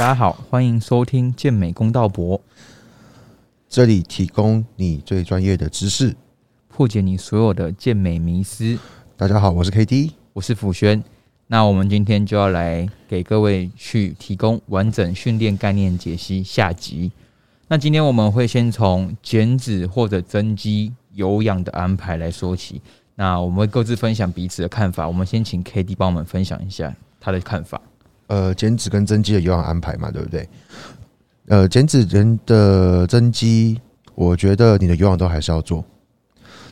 大家好，欢迎收听健美公道博，这里提供你最专业的知识，破解你所有的健美迷思。大家好，我是 K D，我是辅轩。那我们今天就要来给各位去提供完整训练概念解析下集。那今天我们会先从减脂或者增肌、有氧的安排来说起。那我们会各自分享彼此的看法。我们先请 K D 帮我们分享一下他的看法。呃，减脂跟增肌的有氧安排嘛，对不对？呃，减脂人的增肌，我觉得你的有氧都还是要做。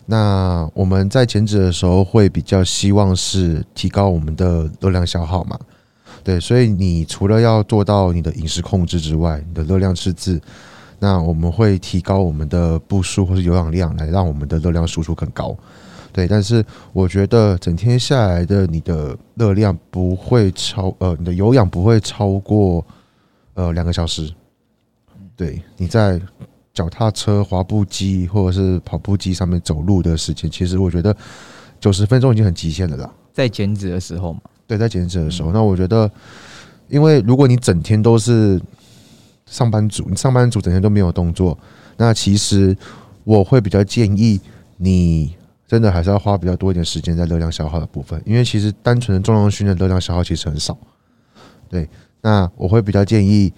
那我们在减脂的时候会比较希望是提高我们的热量消耗嘛，对，所以你除了要做到你的饮食控制之外，你的热量赤字，那我们会提高我们的步数或是有氧量，来让我们的热量输出更高。对，但是我觉得整天下来的你的热量不会超呃，你的有氧不会超过呃两个小时。对，你在脚踏车、滑步机或者是跑步机上面走路的时间，其实我觉得九十分钟已经很极限了啦。在减脂的时候嘛，对，在减脂的时候，那我觉得，因为如果你整天都是上班族，你上班族整天都没有动作，那其实我会比较建议你。真的还是要花比较多一点时间在热量消耗的部分，因为其实单纯的重量训练热量消耗其实很少。对，那我会比较建议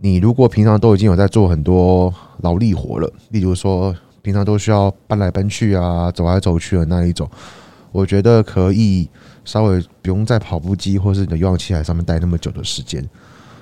你，如果平常都已经有在做很多劳力活了，例如说平常都需要搬来搬去啊、走来走去的那一种，我觉得可以稍微不用在跑步机或是你的有氧器材上面待那么久的时间。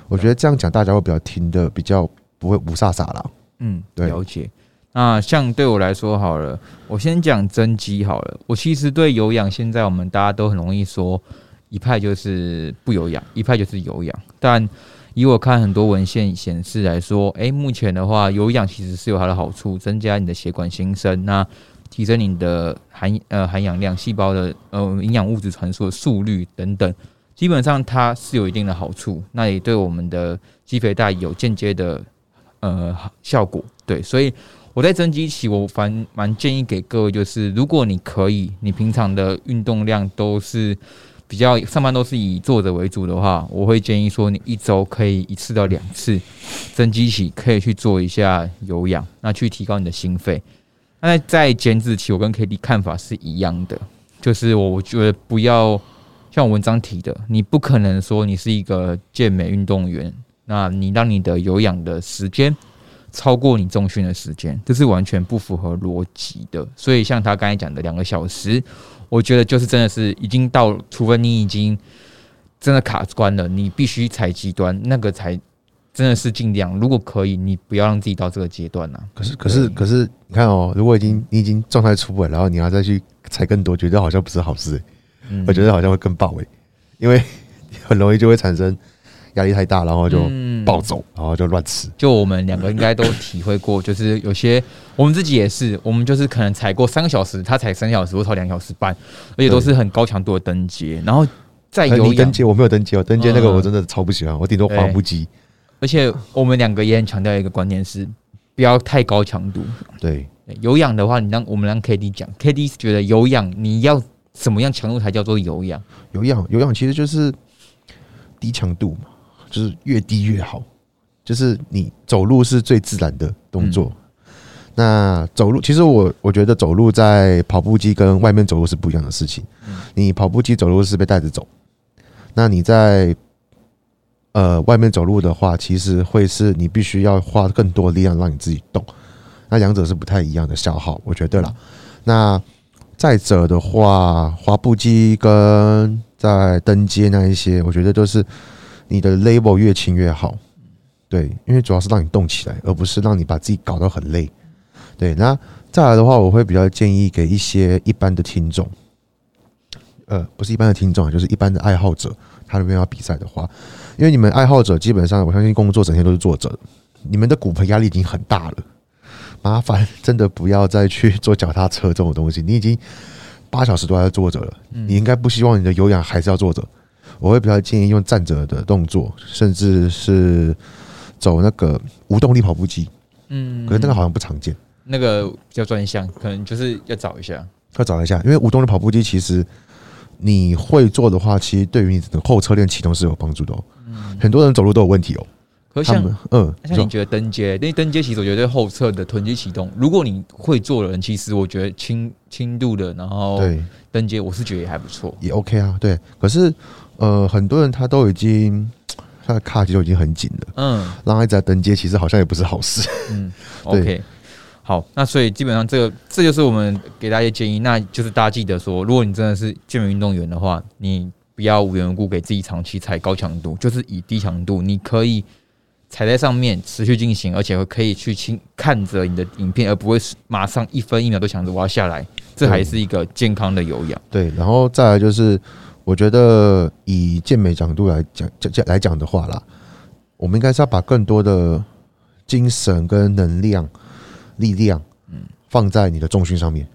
我觉得这样讲大家会比较听的比较不会不飒飒啦。嗯，对了解。那像对我来说好了，我先讲增肌好了。我其实对有氧，现在我们大家都很容易说一派就是不有氧，一派就是有氧。但以我看很多文献显示来说，诶，目前的话有氧其实是有它的好处，增加你的血管新生，那提升你的含呃含氧量、细胞的呃营养物质传输的速率等等，基本上它是有一定的好处。那也对我们的肌肥大有间接的呃效果。对，所以。我在增肌期，我反蛮建议给各位，就是如果你可以，你平常的运动量都是比较上班都是以坐着为主的话，我会建议说，你一周可以一次到两次增肌期，可以去做一下有氧，那去提高你的心肺。那在减脂期，我跟 K D 看法是一样的，就是我觉得不要像文章提的，你不可能说你是一个健美运动员，那你让你的有氧的时间。超过你中训的时间，这是完全不符合逻辑的。所以像他刚才讲的两个小时，我觉得就是真的是已经到，除非你已经真的卡关了，你必须踩极端，那个才真的是尽量。如果可以，你不要让自己到这个阶段呐。可是，可是，可是，你看哦，如果已经你已经状态出不来，然后你要再去踩更多，觉得好像不是好事。嗯，我觉得好像会更爆诶，因为很容易就会产生。压力太大，然后就暴走，然后就乱吃。就我们两个应该都体会过，就是有些我们自己也是，我们就是可能踩过三个小时，他踩三小时，我踩两小时半，而且都是很高强度的登阶。然后再有登阶，我没有登阶哦，登阶那个我真的超不喜欢，我顶多滑步机。而且我们两个也很强调一个观念是，不要太高强度。对，有氧的话，你让我们让 K D 讲，K D 觉得有氧你要什么样强度才叫做有氧？有氧，有氧其实就是低强度嘛。就是越低越好，就是你走路是最自然的动作。那走路，其实我我觉得走路在跑步机跟外面走路是不一样的事情。你跑步机走路是被带着走，那你在呃外面走路的话，其实会是你必须要花更多力量让你自己动。那两者是不太一样的消耗，我觉得啦。那再者的话，滑步机跟在登阶那一些，我觉得都是。你的 label 越轻越好，对，因为主要是让你动起来，而不是让你把自己搞得很累。对，那再来的话，我会比较建议给一些一般的听众，呃，不是一般的听众啊，就是一般的爱好者，他那边要比赛的话，因为你们爱好者基本上，我相信工作整天都是坐着，你们的骨盆压力已经很大了，麻烦真的不要再去做脚踏车这种东西，你已经八小时都在坐着了，你应该不希望你的有氧还是要坐着。我会比较建议用站着的动作，甚至是走那个无动力跑步机。嗯，可是那个好像不常见。那个比较专项，可能就是要找一下，要找一下。因为无动力跑步机其实你会做的话，其实对于你的后侧链启动是有帮助的。哦。嗯，很多人走路都有问题哦。可像嗯，像你觉得登阶，因为登阶其实我觉得后侧的臀肌启动，如果你会做的人，其实我觉得轻轻度的，然后对登阶，我是觉得也还不错。也 OK 啊，对。可是呃，很多人他都已经 他的卡其实已经很紧了，嗯让他一直在登阶，其实好像也不是好事。嗯 对，OK。好，那所以基本上这个这就是我们给大家建议，那就是大家记得说，如果你真的是健美运动员的话，你不要无缘无故给自己长期踩高强度，就是以低强度，你可以踩在上面持续进行，而且可以去轻看着你的影片，而不会是马上一分一秒都想着我要下来，这还是一个健康的有氧。对，然后再来就是，我觉得以健美角度来讲讲讲来讲的话啦，我们应该是要把更多的精神跟能量、力量，嗯，放在你的重训上面。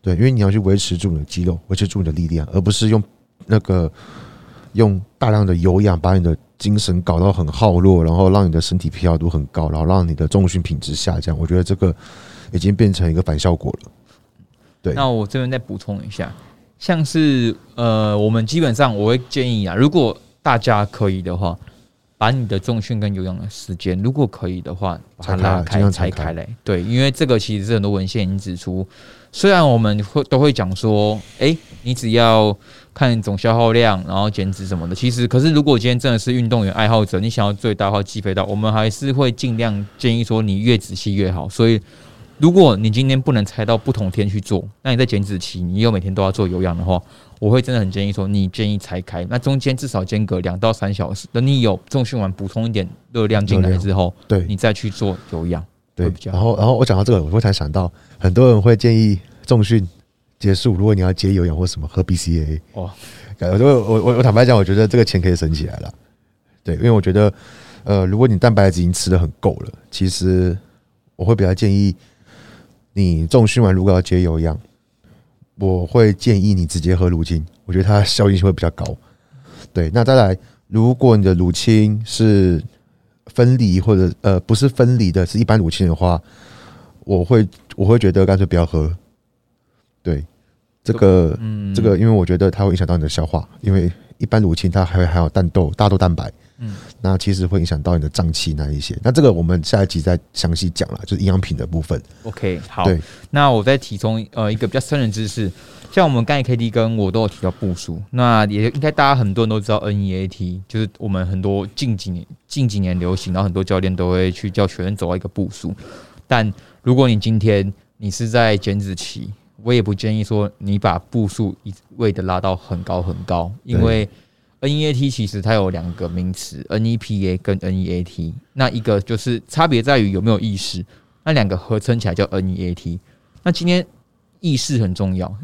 对，因为你要去维持住你的肌肉，维持住你的力量，而不是用那个用大量的有氧把你的精神搞到很耗弱，然后让你的身体疲劳度很高，然后让你的重训品质下降。我觉得这个已经变成一个反效果了。对，那我这边再补充一下，像是呃，我们基本上我会建议啊，如果大家可以的话，把你的重训跟有氧的时间，如果可以的话，把它拉开尽量拆开拆开来。对，因为这个其实是很多文献已经指出，虽然我们会都会讲说，诶，你只要看总消耗量，然后减脂什么的，其实可是如果今天真的是运动员爱好者，你想要最大化肌肥大，我们还是会尽量建议说你越仔细越好。所以如果你今天不能拆到不同天去做，那你在减脂期，你又每天都要做有氧的话，我会真的很建议说，你建议拆开，那中间至少间隔两到三小时，等你有重训完补充一点热量进来之后，对，你再去做有氧。对然后然后我讲到这个，我会才想到，很多人会建议重训结束，如果你要接有氧或什么，喝 BCAA。哦，感觉我我我我坦白讲，我觉得这个钱可以省起来了。对，因为我觉得，呃，如果你蛋白质已经吃的很够了，其实我会比较建议你重训完如果要接有氧，我会建议你直接喝乳清，我觉得它的效应会比较高。对，那再来，如果你的乳清是分离或者呃不是分离的，是一般乳清的话，我会我会觉得干脆不要喝。对，这个嗯这个，因为我觉得它会影响到你的消化，因为一般乳清它还会含有蛋豆、大豆蛋白，嗯，那其实会影响到你的脏器那一些。那这个我们下一集再详细讲了，就是营养品的部分。OK，好对，那我再提供呃一个比较深的知识，像我们刚才 K D 跟我都有提到步数，那也应该大家很多人都知道 NEAT，就是我们很多近几年近几年流行，然后很多教练都会去教学生走到一个步数。但如果你今天你是在减脂期，我也不建议说你把步数一味的拉到很高很高，因为 NEAT 其实它有两个名词，NEPA 跟 NEAT，那一个就是差别在于有没有意识，那两个合称起来叫 NEAT。那今天意识很重要。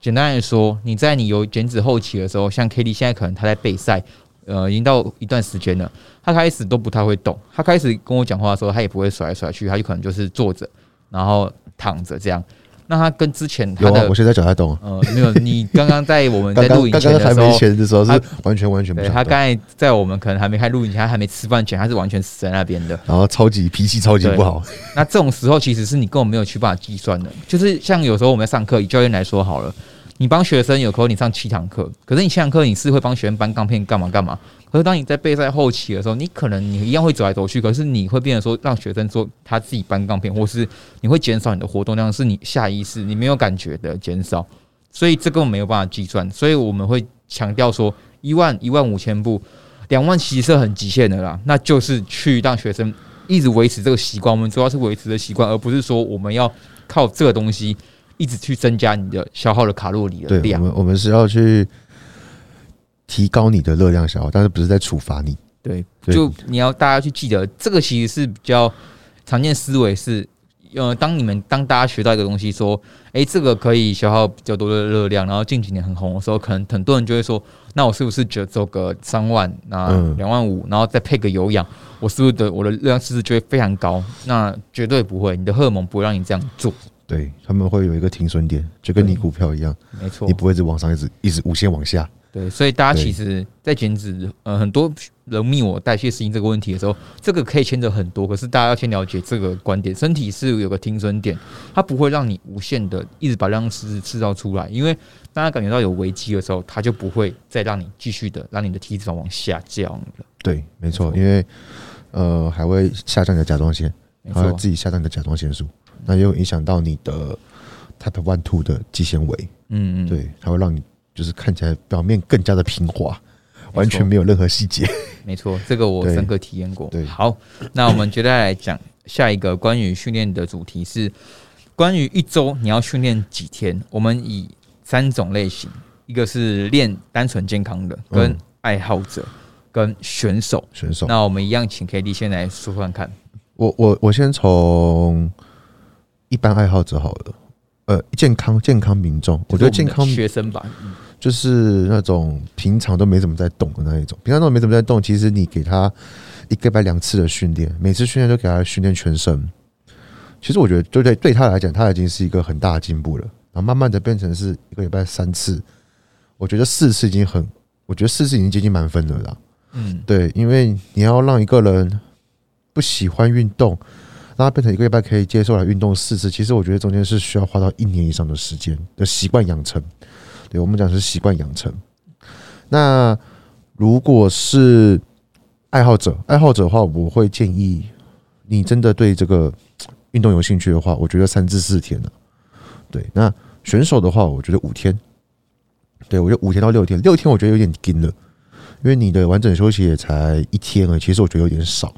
简单来说，你在你有减脂后期的时候，像 K D 现在可能他在备赛，呃，已经到一段时间了，他开始都不太会动。他开始跟我讲话的时候，他也不会甩来甩去，他就可能就是坐着，然后躺着这样。那他跟之前他有啊，的我现在脚在动啊。呃没有，你刚刚在我们在录影前的时候没，钱的时候是他完全完全不对想，他刚才在我们可能还没开录影前，他还没吃饭前，他是完全死在那边的。然后超级脾气超级不好。那这种时候其实是你根本没有去办法计算的，就是像有时候我们在上课，以教练来说好了，你帮学生有时候你上七堂课，可是你七堂课你是会帮学生搬钢片干嘛干嘛，可是当你在备赛后期的时候，你可能你一样会走来走去，可是你会变成说让学生说他自己搬钢片，或是你会减少你的活动量，是你下意识你没有感觉的减少，所以这个没有办法计算，所以我们会强调说一万一万五千步，两万其实是很极限的啦，那就是去让学生一直维持这个习惯，我们主要是维持的习惯，而不是说我们要靠这个东西一直去增加你的消耗的卡路里的量，我量。们我们是要去提高你的热量消耗，但是不是在处罚你。对，就你要大家去记得，这个其实是比较常见思维是，呃，当你们当大家学到一个东西，说，诶，这个可以消耗比较多的热量，然后近几年很红的时候，可能很多人就会说，那我是不是只走个三万，那嗯两万五，然后再配个有氧，我是不是的我的热量是不是就会非常高？那绝对不会，你的荷尔蒙不会让你这样做，对他们会有一个停损点，就跟你股票一样，没错你。不会一直往上，一直一直无限往下。对，所以大家其实，在减脂，呃，很多人密我代谢适应这个问题的时候，这个可以牵扯很多。可是大家要先了解这个观点，身体是有个停损点，它不会让你无限的一直把量制制造出来，因为当他感觉到有危机的时候，它就不会再让你继续的让你的体脂肪往下降了。对，没错因为呃，还会下降你的甲状腺，没错，还会自己下降你的甲状腺素，那又影响到你的 Type One Two 的肌纤维，嗯嗯，对，它会让你就是看起来表面更加的平滑，完全没有任何细节。没错，这个我深刻体验过。对好，那我们接下来讲下一个关于训练的主题是关于一周你要训练几天？我们以三种类型，一个是练单纯健康的，跟嗯爱好者，跟选手。选手，那我们一样，请 K D 先来说说看看。我我我先从一般爱好者好了，呃，健康健康民众，我觉得健康学生吧，嗯就是那种平常都没怎么在动的那一种，平常都没怎么在动。其实你给他一个礼拜两次的训练，每次训练都给他训练全身。其实我觉得，就对对他来讲，他已经是一个很大的进步了。然后慢慢的变成是一个礼拜三次，我觉得四次已经很，我觉得四次已经接近满分了啦。嗯，对，因为你要让一个人不喜欢运动，让他变成一个礼拜可以接受来运动四次，其实我觉得中间是需要花到一年以上的时间的习惯养成。对我们讲是习惯养成。那如果是爱好者，爱好者的话，我会建议你真的对这个运动有兴趣的话，我觉得三至四天呢、对，那选手的话，我觉得五天。对我觉得五天到六天，六天我觉得有点紧了。因为你的完整休息也才一天而已，其实我觉得有点少。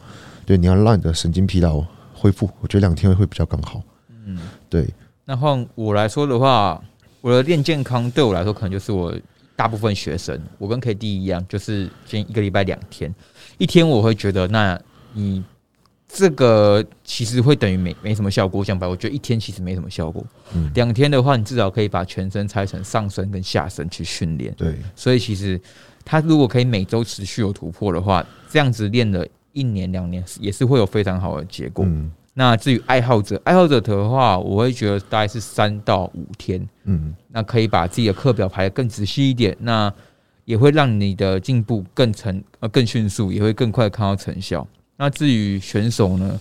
对，你要让你的神经疲劳恢复，我觉得两天会比较刚好。嗯，对，那换我来说的话，我的练健康对我来说，可能就是我大部分学生，我跟 K D 一样，就是先一个礼拜两天，一天我会觉得，那你这个其实会等于没没什么效果。讲白，我觉得一天其实没什么效果。嗯，两天的话，你至少可以把全身拆成上身跟下身去训练。对，所以其实他如果可以每周持续有突破的话，这样子练了一年两年，也是会有非常好的结果。嗯那至于爱好者，爱好者的话，我会觉得大概是三到五天，嗯那可以把自己的课表排得更仔细一点，那也会让你的进步更成呃更迅速，也会更快看到成效。那至于选手呢，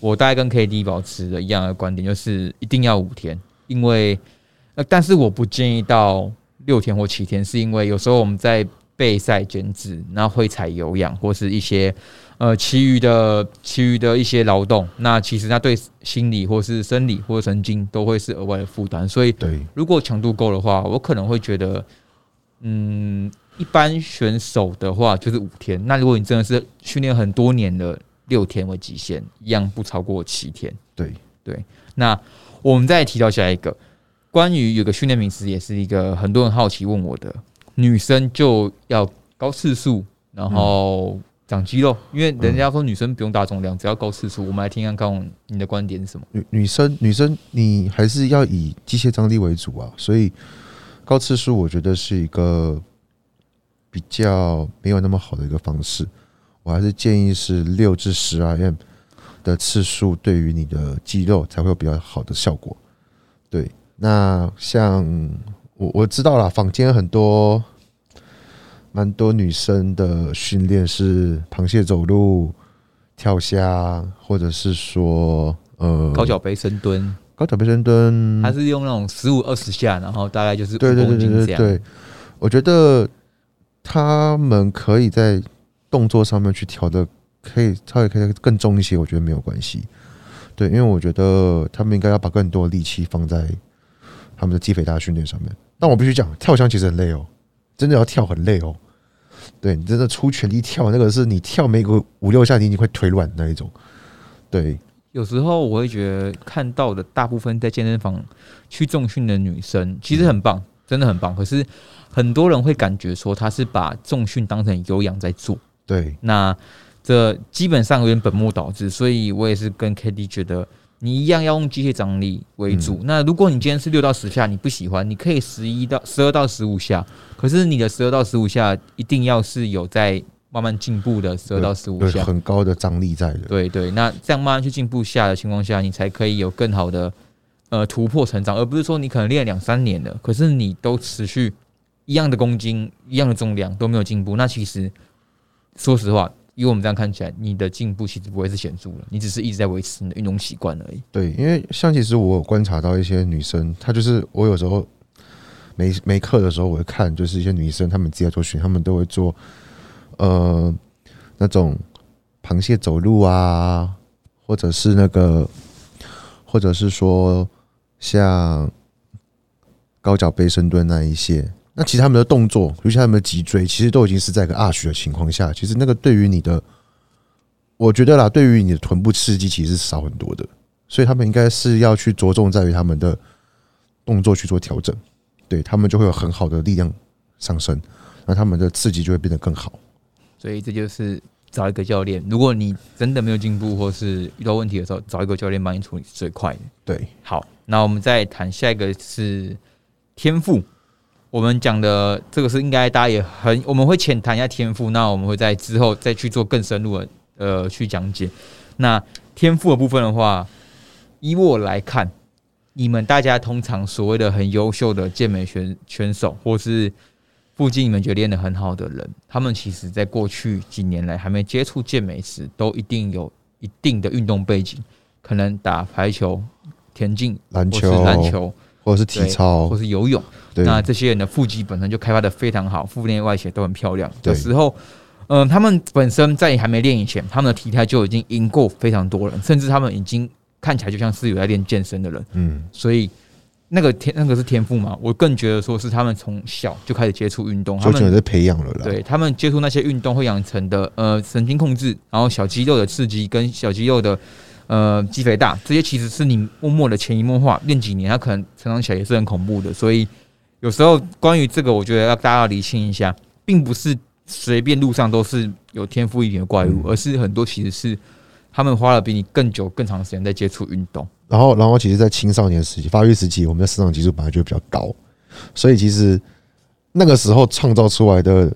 我大概跟 KD 保持的一样的观点，就是一定要五天，因为呃，但是我不建议到六天或七天，是因为有时候我们在备赛减脂，那会采有氧或是一些呃其余的其余的一些劳动，那其实它对心理或是生理或神经都会是额外的负担，所以对，如果强度够的话，我可能会觉得，嗯，一般选手的话就是五天。那如果你真的是训练很多年的，六天为极限，一样不超过七天。对对，那我们再提到下一个，关于有个训练名词，也是一个很多人好奇问我的，女生就要高次数，然后长肌肉，因为人家说女生不用大重量，只要高次数。我们来听看看你的观点是什么？女女生女生你还是要以机械张力为主啊，所以高次数我觉得是一个比较没有那么好的一个方式。我还是建议是六至十 RM 的次数，对于你的肌肉才会有比较好的效果。对，那像我我知道啦，坊间很多蛮多女生的训练是螃蟹走路、跳虾，或者是说呃高脚杯深蹲，高脚杯深蹲，还是用那种十五二十下，然后大概就是五对对对公斤这样。对对对，我觉得他们可以在动作上面去调的，可以稍微可以更重一些，我觉得没有关系。对，因为我觉得他们应该要把更多的力气放在他们的肌肥大训练上面。但我必须讲，跳箱其实很累哦，真的要跳很累哦。对你真的出全力跳，那个是你跳没个五六下，你已经会腿软那一种。对，有时候我会觉得看到的大部分在健身房去重训的女生，其实很棒，真的很棒。可是很多人会感觉说，她是把重训当成有氧在做，对，那这基本上有点本末倒置。所以我也是跟 k d 觉得，你一样要用机械张力为主。那如果你今天是六到十下，你不喜欢，你可以十一到十二到十五下。可是你的十二到十五下一定要是有在慢慢进步的十二到十五下。很高的张力在的。对对，那这样慢慢去进步下的情况下，你才可以有更好的呃突破成长，而不是说你可能练两三年了，可是你都持续一样的公斤、一样的重量都没有进步，那其实说实话，以我们这样看起来，你的进步其实不会是显著的，你只是一直在维持你的运动习惯而已。对，因为像其实我有观察到一些女生，她就是我有时候没没课的时候，我会看，就是一些女生她们自己在做训，她们都会做呃那种螃蟹走路啊，或者是那个，或者是说像高脚背深蹲那一些，那其实他们的动作，尤其他们的脊椎，其实都已经是在一个 arch 的情况下，其实那个对于你的，我觉得啦，对于你的臀部刺激其实是少很多的，所以他们应该是要去着重在于他们的动作去做调整，对他们就会有很好的力量上升，那他们的刺激就会变得更好。所以这就是找一个教练。如果你真的没有进步，或是遇到问题的时候，找一个教练帮你处理是最快的。对，好，那我们再谈下一个是天赋。我们讲的这个是应该大家也很，我们会浅谈一下天赋。那我们会在之后再去做更深入的呃去讲解。那天赋的部分的话，以我来看，你们大家通常所谓的很优秀的健美选选手，或是附近你们觉得练得很好的人，他们其实在过去几年来还没接触健美时，都一定有一定的运动背景，可能打排球、田径、篮球、篮球。或者是体操或，是游泳，对，那这些人的腹肌本身就开发的非常好，腹内外斜都很漂亮对的时候，嗯、他们本身在还没练以前，他们的体态就已经赢过非常多人，甚至他们已经看起来就像是有在练健身的人，嗯，所以那个天那个是天赋嘛？我更觉得说是他们从小就开始接触运动，他们就觉得培养了啦。对他们接触那些运动会养成的呃神经控制，然后小肌肉的刺激跟小肌肉的呃肌肥大，这些其实是你默默的潜移默化练几年，它可能成长起来也是很恐怖的。所以有时候关于这个，我觉得要大家要理清一下，并不是随便路上都是有天赋异禀的怪物，嗯而是很多其实是他们花了比你更久、更长时间在接触运动。然后，然后其实，在青少年时期、发育时期，我们的生长激素本来就比较高，所以其实那个时候创造出来的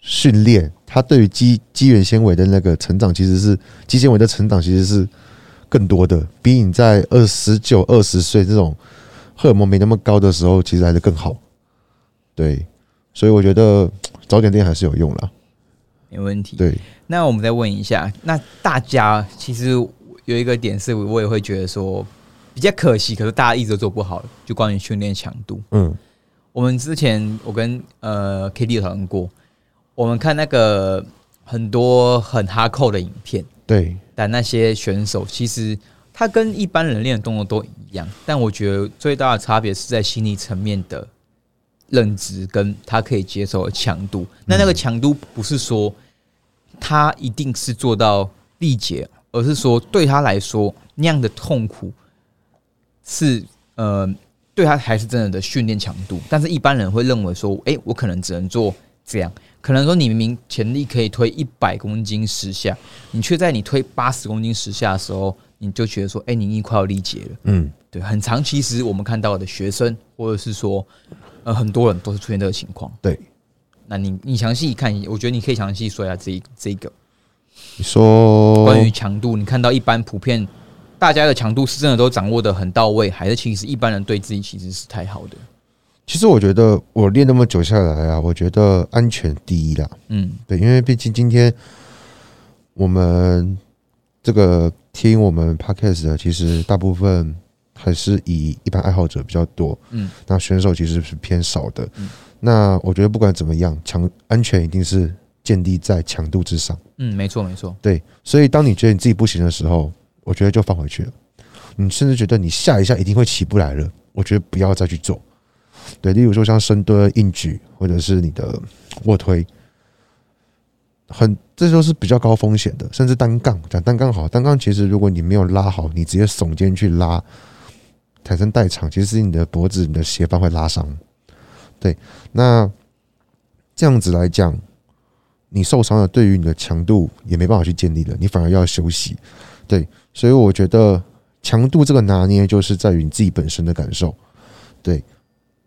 训练，它对于肌肌原纤维的那个成长，其实是肌纤维的成长，其实是更多的，比你在二十九、二十岁这种荷尔蒙没那么高的时候，其实来的更好。对，所以我觉得早点练还是有用啦。没问题。对，那我们再问一下，那大家其实有一个点是我也会觉得说比较可惜，可是大家一直都做不好，就关于训练强度。嗯，我们之前我跟呃 K D 有讨论过，我们看那个很多很哈扣的影片，对，但那些选手其实他跟一般人练的动作都一样，但我觉得最大的差别是在心理层面的认知跟他可以接受的强度。那那个强度不是说他一定是做到力竭，而是说对他来说那样的痛苦是呃对他还是真的的训练强度。但是一般人会认为说，诶，我可能只能做这样。可能说你明明潜力可以推一百公斤十下，你却在你推八十公斤十下的时候，你就觉得说，哎、你已经快要力竭了。嗯，对，很长。其实我们看到的学生，或者是说，呃，很多人都是出现这个情况。对。那你你详细看，我觉得你可以详细说一下这一这一个你说关于强度，你看到一般普遍大家的强度是真的都掌握的很到位，还是其实一般人对自己其实是太好的？其实我觉得我练那么久下来啊，我觉得安全第一啦。嗯对，因为毕竟今天我们这个听我们 podcast 的，其实大部分还是以一般爱好者比较多，嗯，那选手其实是偏少的。嗯那我觉得不管怎么样，强安全一定是建立在强度之上。嗯，没错没错，对，所以当你觉得你自己不行的时候，我觉得就放回去了。你甚至觉得你下一下一定会起不来了，我觉得不要再去做。对，例如说像深蹲、硬举，或者是你的卧推，很这都是比较高风险的。甚至单杠，讲单杠好，单杠其实如果你没有拉好，你直接耸肩去拉，产生代偿，其实是你的脖子、你的斜方会拉伤。对，那这样子来讲，你受伤了，对于你的强度也没办法去建立了，你反而要休息。对，所以我觉得强度这个拿捏就是在于你自己本身的感受。对，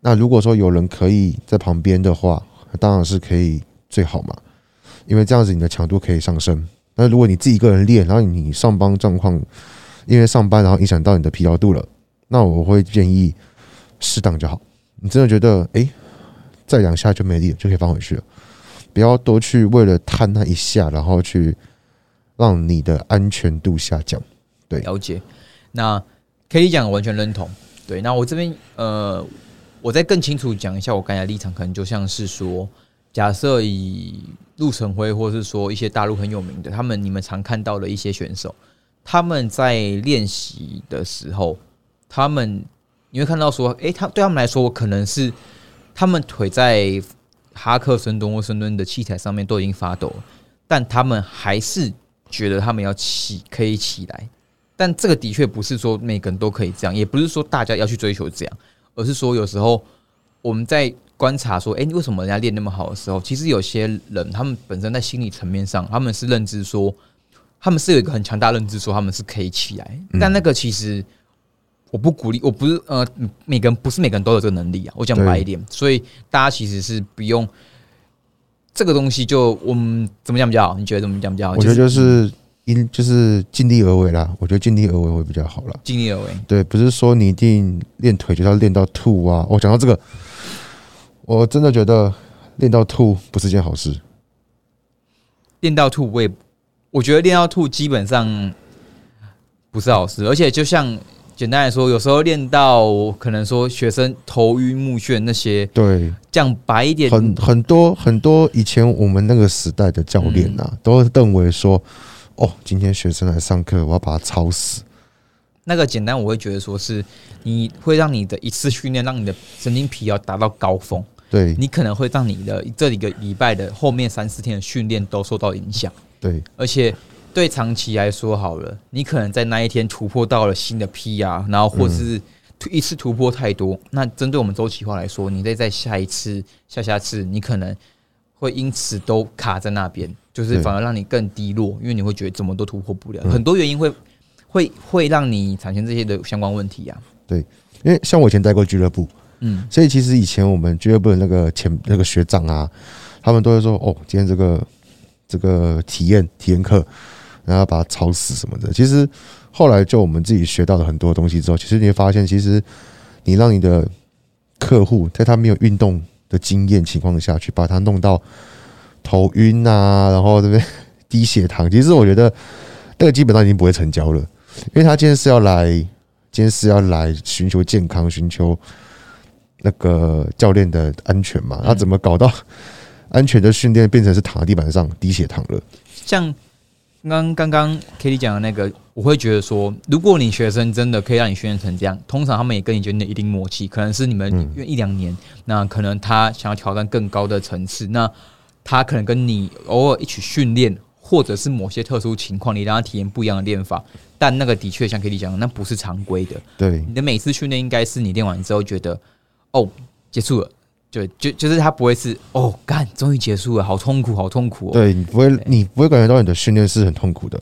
那如果说有人可以在旁边的话，当然是可以最好嘛，因为这样子你的强度可以上升。那如果你自己一个人练，然后你上班状况因为上班然后影响到你的疲劳度了，那我会建议适当就好。你真的觉得诶，再两下就没力了，就可以放回去了。不要多去为了贪那一下，然后去让你的安全度下降。对了解。那 K 以讲完全认同。对，那我这边呃，我再更清楚讲一下我刚才的立场，可能就像是说，假设以陆晨辉，或是说一些大陆很有名的，他们你们常看到的一些选手，他们在练习的时候，他们你会看到说，诶，他对他们来说，我可能是他们腿在哈克深蹲或深蹲的器材上面都已经发抖，但他们还是觉得他们要起可以起来。但这个的确不是说每个人都可以这样，也不是说大家要去追求这样，而是说有时候我们在观察说，哎、为什么人家练那么好的时候，其实有些人他们本身在心理层面上，他们是认知说，他们是有一个很强大认知说他们是可以起来，但那个其实我不鼓励，我不是呃，每个人不是每个人都有这个能力啊，我讲白一点，所以大家其实是不用这个东西就我们怎么讲比较好？你觉得怎么讲比较好？我觉得就是因就是尽力而为啦，我觉得尽力而为会比较好啦。尽力而为。对，不是说你一定练腿就要练到吐啊。我、讲到这个，我真的觉得练到吐不是件好事。练到吐，我也我觉得练到吐基本上不是好事，而且就像简单来说，有时候练到可能说学生头晕目眩那些，对，讲白一点，很很多很多以前我们那个时代的教练啊，嗯都认为说，哦，今天学生来上课，我要把他操死。那个简单，我会觉得说是你会让你的一次训练，让你的神经疲劳达到高峰，对。你可能会让你的这一个礼拜的后面三四天的训练都受到影响。对。而且对长期来说好了，你可能在那一天突破到了新的 P 啊，然后或是突一次突破太多，那针对我们周期化来说，你再在下一次、下下次，你可能会因此都卡在那边，就是反而让你更低落，因为你会觉得怎么都突破不了，嗯。很多原因会会会让你产生这些的相关问题啊。因为像我以前待过俱乐部，嗯，所以其实以前我们俱乐部的那个前那个学长啊，他们都会说，哦，今天这个这个体验体验课，然后把它吵死什么的。其实后来就我们自己学到了很多东西之后，其实你会发现，其实你让你的客户在他没有运动的经验情况下去把他弄到头晕啊，然后这边 低血糖，其实我觉得那个基本上已经不会成交了，因为他今天是要来，今天是要来寻求健康，寻求那个教练的安全嘛，他怎么搞到安全的训练变成是躺在地板上低血糖了？像刚刚刚 k t 讲的那个，我会觉得说，如果你学生真的可以让你训练成这样，通常他们也跟你建立一定默契，可能是你们嗯约一两年，那可能他想要挑战更高的层次，那他可能跟你偶尔一起训练，或者是某些特殊情况，你让他体验不一样的练法，但那个的确像 k t 讲的，那不是常规的。对你的每次训练应该是你练完之后觉得，哦，结束了。就就就是他不会是哦，干，终于结束了，好痛苦，好痛苦哦。对，你不会你不会感觉到你的训练是很痛苦的。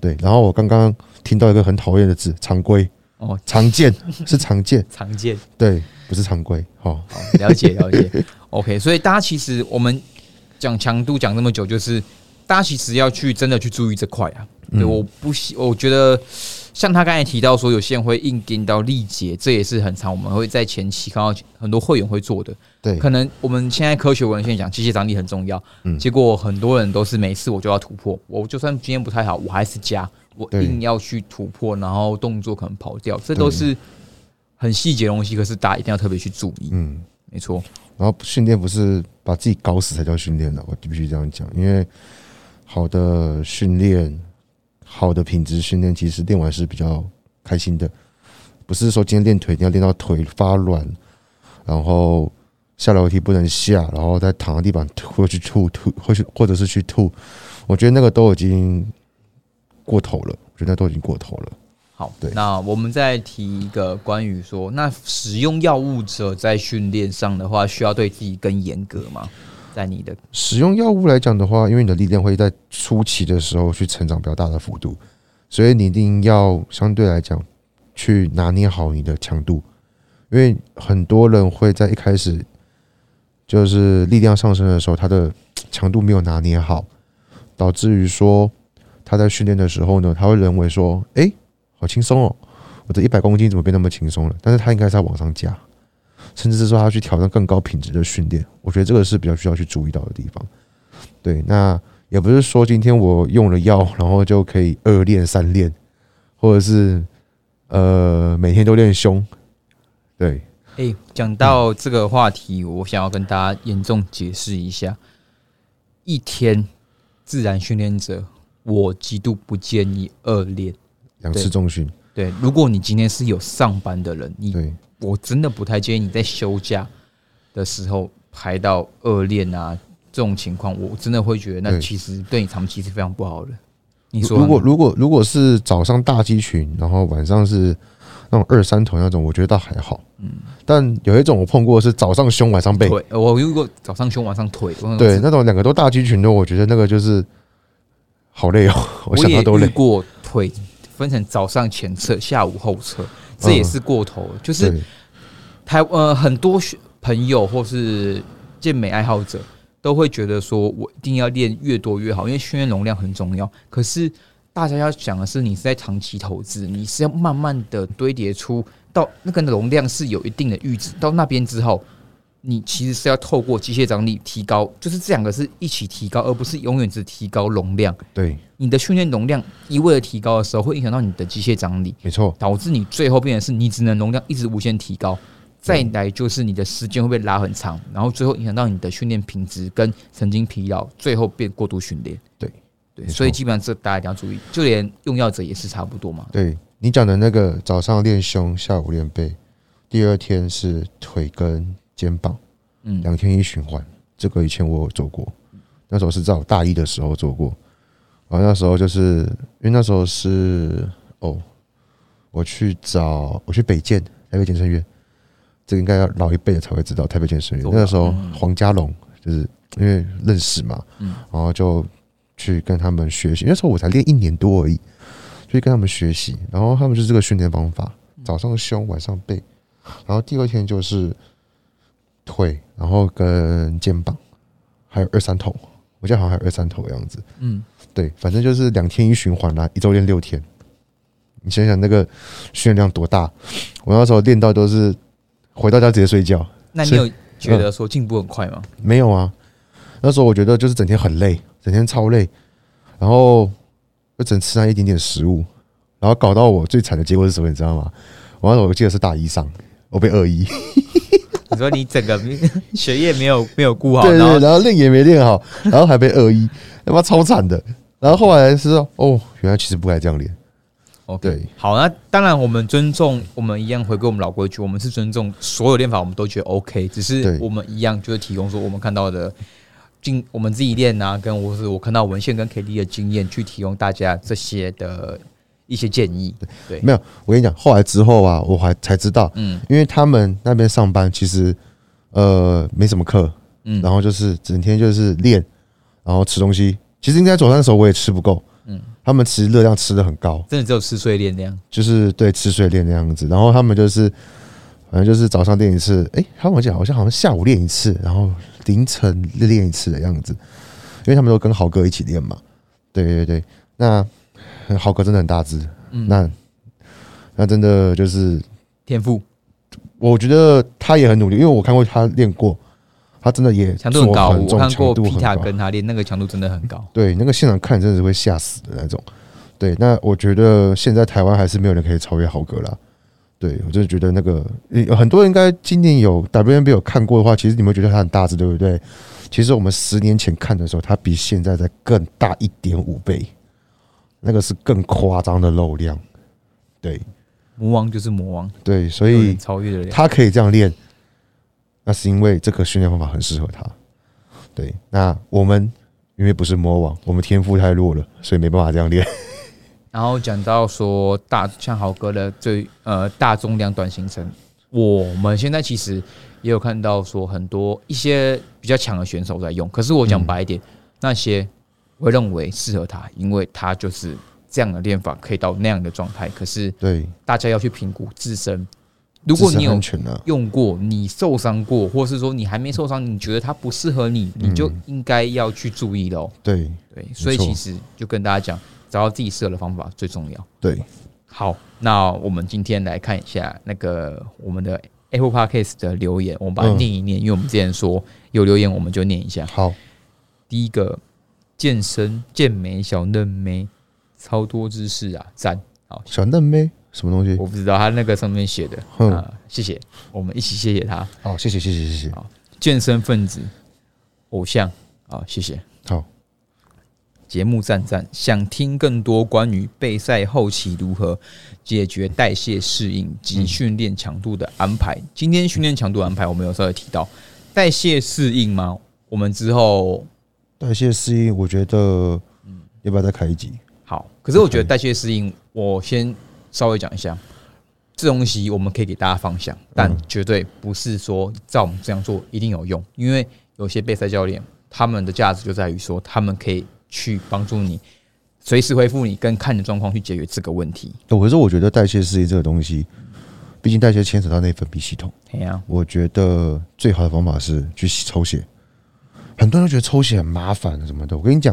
对，然后我刚刚听到一个很讨厌的字，常规、哦，常见 是常见，常见。对，不是常规。哦，好，了解了解。OK，所以大家其实我们讲强度讲这么久，就是大家其实要去真的去注意这块啊。对，嗯我不喜，我觉得像他刚才提到说，有些人会硬盯到力竭，这也是很常我们会在前期看到很多会员会做的。对，可能我们现在科学文献讲机械张力很重要，嗯结果很多人都是每次我就要突破，我就算今天不太好，我还是加，我硬要去突破，然后动作可能跑掉，这都是很细节的东西，可是大家一定要特别去注意。嗯，没错，然后训练不是把自己搞死才叫训练的，我必须这样讲。因为好的训练，好的品质训练，其实练完是比较开心的，不是说今天练腿一定要练到腿发软，然后下楼梯不能下，然后再躺在地板或去吐吐，或去或者是去吐。我觉得那个都已经过头了，我觉得都已经过头了。好对，那我们再提一个关于说，那使用药物者在训练上的话，需要对自己更严格吗？在你的使用药物来讲的话，因为你的力量会在初期的时候去成长比较大的幅度，所以你一定要相对来讲去拿捏好你的强度，因为很多人会在一开始就是力量上升的时候，他的强度没有拿捏好，导致于说他在训练的时候呢，他会认为说，诶，好轻松哦，我的一百公斤怎么变那么轻松了？但是他应该是要往上加。甚至是说他去挑战更高品质的训练，我觉得这个是比较需要去注意到的地方。对，那也不是说今天我用了药，然后就可以二练三练，或者是呃每天都练胸。对，诶，讲到这个话题，我想要跟大家严重解释一下。一天自然训练者，我极度不建议二练。两次重训，对，如果你今天是有上班的人，你对我真的不太建议你在休假的时候排到二练啊这种情况，我真的会觉得那其实对你长期是非常不好的。你说如果如果如果是早上大肌群，然后晚上是那种二三头那种，我觉得倒还好。嗯，但有一种我碰过是早上胸晚上背，腿，我如果早上胸晚上腿，对，那种两个都大肌群的，我觉得那个就是好累哦，我想到都累。遇过腿分成早上前侧、下午后侧，这也是过头了。就是对台呃很多学朋友或是健美爱好者都会觉得说，我一定要练越多越好，因为训练容量很重要。可是大家要想的是，你是在长期投资，你是要慢慢的堆叠出到那个容量是有一定的阈值，到那边之后。你其实是要透过机械张力提高，就是这两个是一起提高，而不是永远只提高容量。对，你的训练容量一味的提高的时候，会影响到你的机械张力，没错，导致你最后变成是你只能容量一直无限提高。再来就是你的时间会被拉很长，然后最后影响到你的训练品质跟神经疲劳，最后变过度训练。对对，所以基本上这大家一定要注意，就连用药者也是差不多嘛。对你讲的那个早上练胸，下午练背，第二天是腿跟肩膀，嗯，两天一循环。这个以前我有做过，那时候是在我大一的时候做过。然后那时候就是因为那时候是哦，我去找我去北建台北健身院，这个应该要老一辈的才会知道台北健身院。那个时候嗯黄家龙就是因为认识嘛，嗯然后就去跟他们学习。那时候我才练一年多而已，就去跟他们学习。然后他们就是这个训练方法，早上胸，晚上背，然后第二天就是腿，然后跟肩膀，还有二三头。我记得好像还有二三头的样子。嗯，对，反正就是两天一循环啦、一周练六天。你想想那个训练量多大？我那时候练到都是回到家直接睡觉。那你有觉得说进步很快吗？没有啊，那时候我觉得就是整天很累，整天超累，然后就只能吃上一点点食物，然后搞到我最惨的结果是什么？你知道吗？我那时候我记得是大一上，我被二一，你说你整个 学业没有没有顾好，对对，然后然后练也没练好，然后还被恶意，他妈超惨的。然后后来是说哦，原来其实不该这样练。OK，对好，那当然我们尊重，我们一样回归我们老规矩，我们是尊重所有练法，我们都觉得 OK，只是对我们一样就是提供说我们看到的经，我们自己练啊，跟我是我看到文献跟 K D 的经验，去提供大家这些的一些建议。对，没有，我跟你讲，后来之后啊，我还才知道，嗯因为他们那边上班其实呃没什么课，嗯，然后就是整天就是练，然后吃东西。其实应该早上的时候我也吃不够，嗯嗯，他们其实热量吃的很高，真的只有吃睡练那样。就是对吃睡练那样子。然后他们就是反正就是早上练一次，诶，他们讲好像好像下午练一次，然后凌晨练一次的样子，因为他们都跟豪哥一起练嘛。对对对，那豪哥真的很大只，嗯，那那真的就是天赋我觉得他也很努力，因为我看过他练过，他真的也强度很高，我看过强度很 Pita 高跟他练那个强度真的很高。对，那个现场看真的是会吓死的那种。对，那我觉得现在台湾还是没有人可以超越豪哥啦。对我真的觉得那个有很多人应该今年有 WNB 有看过的话，其实你们觉得他很大只，对不对？其实我们十年前看的时候，他比现在在更大一点五倍，那个是更夸张的肉量。对魔王就是魔王，对，所以超越得了。他可以这样练，那是因为这个训练方法很适合他。对，那我们因为不是魔王，我们天赋太弱了，所以没办法这样练。然后讲到说大像豪哥的最呃大重量短行程，我们现在其实也有看到说很多一些比较强的选手在用，可是我讲白一点，那些我认为适合他，因为他就是这样的练法可以到那样的状态。可是对，大家要去评估自身，如果你有用过，你受伤过，或是说你还没受伤，你觉得它不适合你，你就应该要去注意喽。对对，所以其实就跟大家讲，找到自己适合的方法最重要。对，好，那我们今天来看一下那个我们的 Apple Podcast 的留言，我们把它嗯念一念，因为我们之前说有留言我们就念一下。好，第一个，健身健美小嫩妹，超多知识啊，赞！好，小嫩妹什么东西？我不知道他那个上面写的嗯啊，谢谢，我们一起谢谢他。好，谢谢谢谢谢谢。好健身分子、偶像好，谢谢。好，节目赞赞，想听更多关于备赛后期如何解决代谢适应及训练强度的安排。今天训练强度安排，我们有稍微提到代谢适应吗？我们之后代谢适应，我觉得，要不要再开一集？好，可是我觉得代谢适应，我先稍微讲一下，这东西我们可以给大家方向，但绝对不是说照我们这样做一定有用，因为有些备赛教练他们的价值就在于说，他们可以去帮助你随时恢复你跟看你的状况去解决这个问题。可是我觉得代谢适应这个东西，毕竟代谢牵扯到内分泌系统，哎呀，我觉得最好的方法是去抽血。很多人觉得抽血很麻烦什么的，我跟你讲，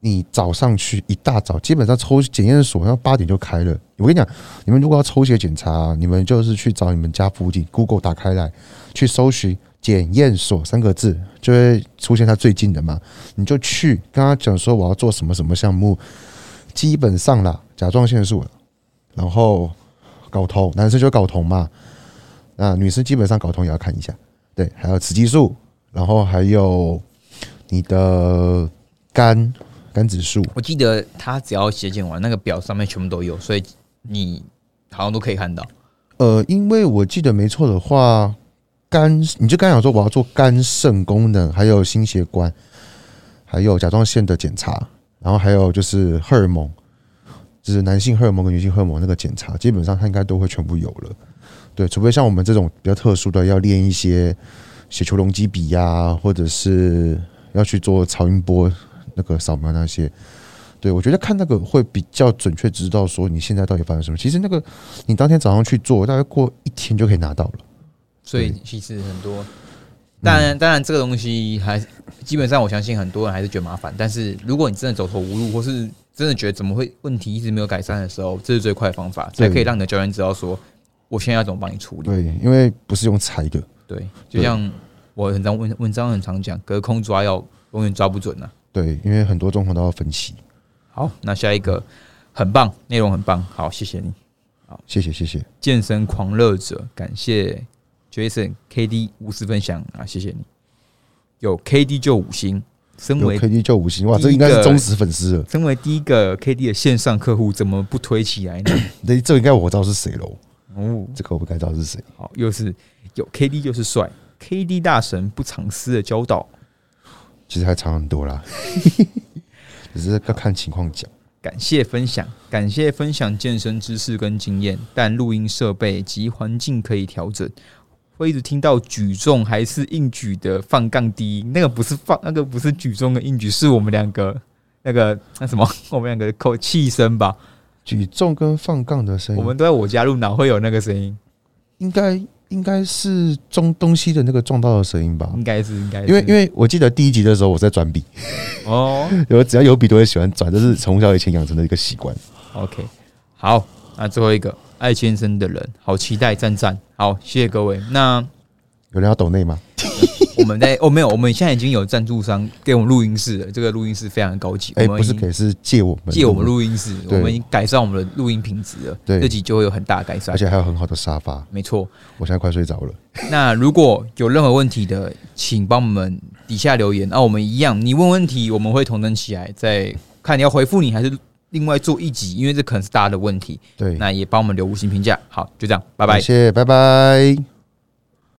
你早上去一大早，基本上抽检验所要八点就开了。我跟你讲，你们如果要抽血检查，你们就是去找你们家附近，Google 打开来，去搜寻检验所三个字，就会出现它最近的嘛。你就去跟他讲说我要做什么什么项目，基本上啦，甲状腺素，然后睾酮，男生就睾酮嘛，那女生基本上睾酮也要看一下，对，还有雌激素。然后还有你的肝肝指数，我记得他只要写检完那个表上面全部都有，所以你好像都可以看到。呃，因为我记得没错的话，肝你就刚讲说我要做肝肾功能，还有心血管，还有甲状腺的检查，然后还有就是荷尔蒙，就是男性荷尔蒙跟女性荷尔蒙那个检查，基本上他应该都会全部有了。对，除非像我们这种比较特殊的，要练一些。血球容积比呀，或者是要去做超音波那个扫描那些，对我觉得看那个会比较准确，知道说你现在到底发生什么。其实那个你当天早上去做，大概过一天就可以拿到了。所以其实很多，当然当然这个东西还基本上我相信很多人还是觉得麻烦。但是如果你真的走投无路，或是真的觉得怎么会问题一直没有改善的时候，这是最快的方法，才可以让你的教练知道说我现在要怎么帮你处理。对，因为不是用猜的。对，就像我很常文文章很常讲，隔空抓药永远抓不准呐。对，因为很多状况都要分析。好，那下一个很棒，内容很棒，好，谢谢你。好，谢谢谢谢。健身狂热者，感谢 Jason KD 无私分享啊，谢谢你。有 KD 就五星，身为 KD 就五星，哇，这应该是忠实粉丝了。身为第一个 KD 的线上客户，怎么不推起来呢？这 这应该我知道是谁喽。哦，这个我不该知道是谁。好，又是有 KD 就是帅，KD 大神不藏私的教导，其实还差很多啦，只是要看情况讲。感谢分享，感谢分享健身知识跟经验，但录音设备及环境可以调整。会一直听到举重还是硬举的放杠低音，那个不是放，那个不是举重跟硬举，是我们两个那个那什么，我们两个口气声吧。举重跟放杠的声音，我们都在我家录，哪会有那个声音？应该应该是撞东西的那个撞到的声音吧？应该是应该，因为因为我记得第一集的时候我在转笔哦，有只要有笔都会喜欢转，这是从小以前养成的一个习惯。OK，好，那最后一个爱健身的人，好期待赞赞，好，谢谢各位。那有人要抖内吗？我们在哦没有，我们现在已经有赞助商给我们录音室了。这个录音室非常高级，哎，不是给是借我们借我们录音室，我们已经改善我们的录音品质了。对，这集就会有很大的改善，而且还有很好的沙发。没错，我现在快睡着了。那如果有任何问题的，请帮我们底下留言。那我们一样，你问问题，我们会同等起来，再看你要回复你还是另外做一集，因为这可能是大家的问题。对，那也帮我们留五星评价。好，就这样，拜拜，谢谢，拜拜。